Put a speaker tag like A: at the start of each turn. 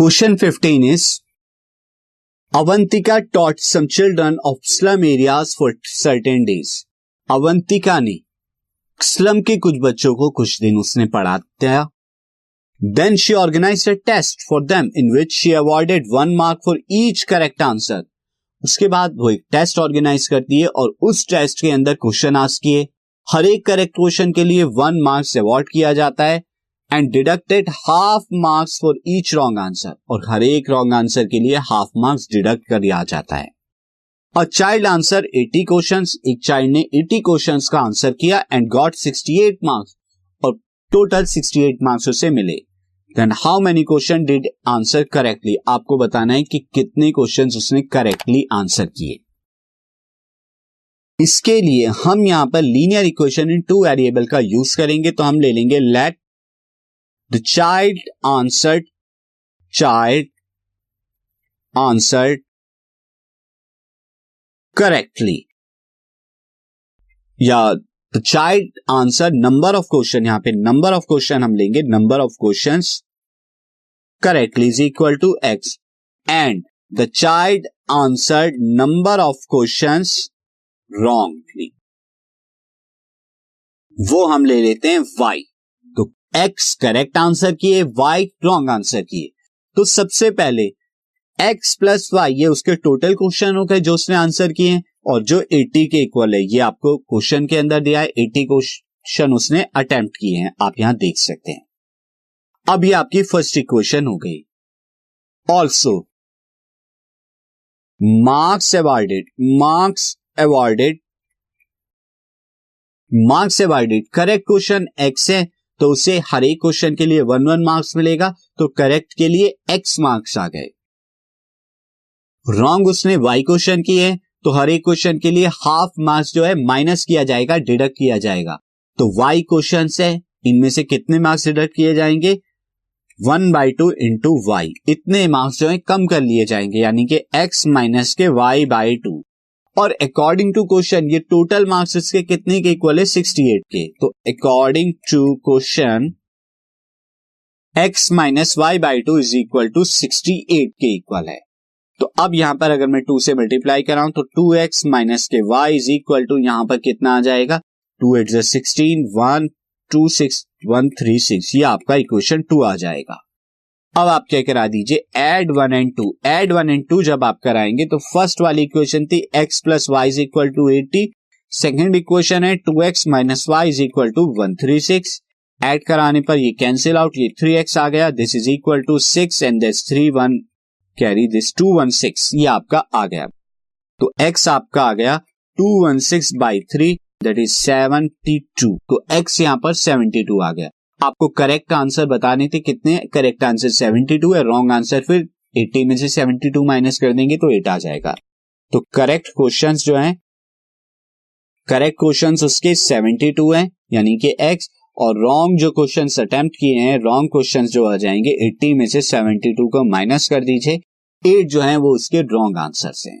A: Question 15 is Avantika taught some children of slum areas for certain days. Avantika ने slum के कुछ बच्चों को कुछ दिन उसने पढ़ाया then she organize a test for them in which she awarded one mark for each correct answer उसके बाद वो एक टेस्ट ऑर्गेनाइज करती है और उस टेस्ट के अंदर क्वेश्चन आस्क किए। हर एक करेक्ट क्वेश्चन के लिए वन मार्क्स अवॉर्ड किया जाता है। And deducted half marks for each wrong answer और हर एक रॉन्ग आंसर के लिए हाफ़ मार्क्स डिडक्ट कर दिया जाता है। और चाइल्ड आंसर 80 क्वेश्चंस एक चाइल्ड ने 80 क्वेश्चंस का आंसर किया एंड गॉट 68 मार्क्स और टोटल 68 मार्क्स उसे मिले। Then how many question did answer correctly आपको बताना है कि कितने क्वेश्चंस उसने करेक्टली आंसर किए। इसके लिए हम यहाँ पर linear equation in two variable का यूज़ करेंगे तो हम ले लेंगे let the child answered child answered correctly या the child answer number of question यहाँ पे नंबर ऑफ़ क्वेश्चन हम लेंगे number of question correctly is equal to x and the child answered number of question wrongly वो हम ले लेते हैं वाई तो एक्स करेक्ट आंसर किए वाई रॉन्ग आंसर किए। तो सबसे पहले एक्स प्लस वाई ये उसके टोटल क्वेश्चन हो गए जो उसने आंसर किए और जो 80 के इक्वल है, ये आपको क्वेश्चन के अंदर दिया है। 80 क्वेश्चन उसने अटेम्प्ट किए हैं। आप यहाँ देख सकते हैं। अब ये आपकी फ़र्स्ट इक्वेशन हो गई। Also marks awarded marks awarded marks awarded correct question x है। तो उसे हर एक क्वेश्चन के लिए वन वन मार्क्स मिलेगा। तो करेक्ट के लिए एक्स मार्क्स आ गए। रॉन्ग उसने वाई क्वेश्चन किए तो हर एक क्वेश्चन के लिए हाफ़ मार्क्स जो है माइनस किया जाएगा डिडक्ट किया जाएगा। तो वाई क्वेश्चन है, इनमें से कितने मार्क्स डिडक्ट किए जाएँगे? One by two into y इतने मार्क्स जो है कम कर लिए जाएँगे, यानी कि एक्स माइनस के वाई बाई टू और अकॉर्डिंग टू क्वेश्चन ये टोटल मार्क्स इसके कितने के इक्वल है? सिक्सटी एट के। तो according to question x minus y by two is equal to sixty eight के इक्वल है। तो अब यहाँ पर अगर मैं टू से मल्टीप्लाई कराऊं तो टू एक्स माइनस के वाई इज़ इक्वल टू यहाँ पर कितना आ जाएगा? Two eight sixteen one two six one three six ये आपका इक्वेशन टू आ जाएगा। अब आप क्या करा दीजिए add one and two add one and two जब आप कराएँगे तो फ़र्स्ट वाली इक्वेशन थी x plus y is equal to eighty second equation है two x minus y is equal to one three six add कराने पर ये कैंसिल आउट ये थ्री एक्स आ गया. This is equal to six and this three one carry this two one six ये आपका आ गया. तो एक्स आपका आ गया two one six by three that is seventy two तो एक्स यहाँ पर सेवेंटी टू आ गया. आपको करेक्ट आंसर बताने थे कितने? करेक्ट आंसर 72 है रॉन्ग आंसर फिर 80 में से 72 माइनस कर देंगे तो 8 आ जाएगा। तो करेक्ट क्वेश्चंस जो हैं करेक्ट क्वेश्चंस उसके 72 हैं, यानी कि एक्स और रॉन्ग जो क्वेश्चंस अटेम्प्ट किए हैं रॉन्ग क्वेश्चंस जो आ जाएँगे 80 में से 72 को माइनस कर दीजिए। 8 जो है वो उसके रॉन्ग आंसर हैं।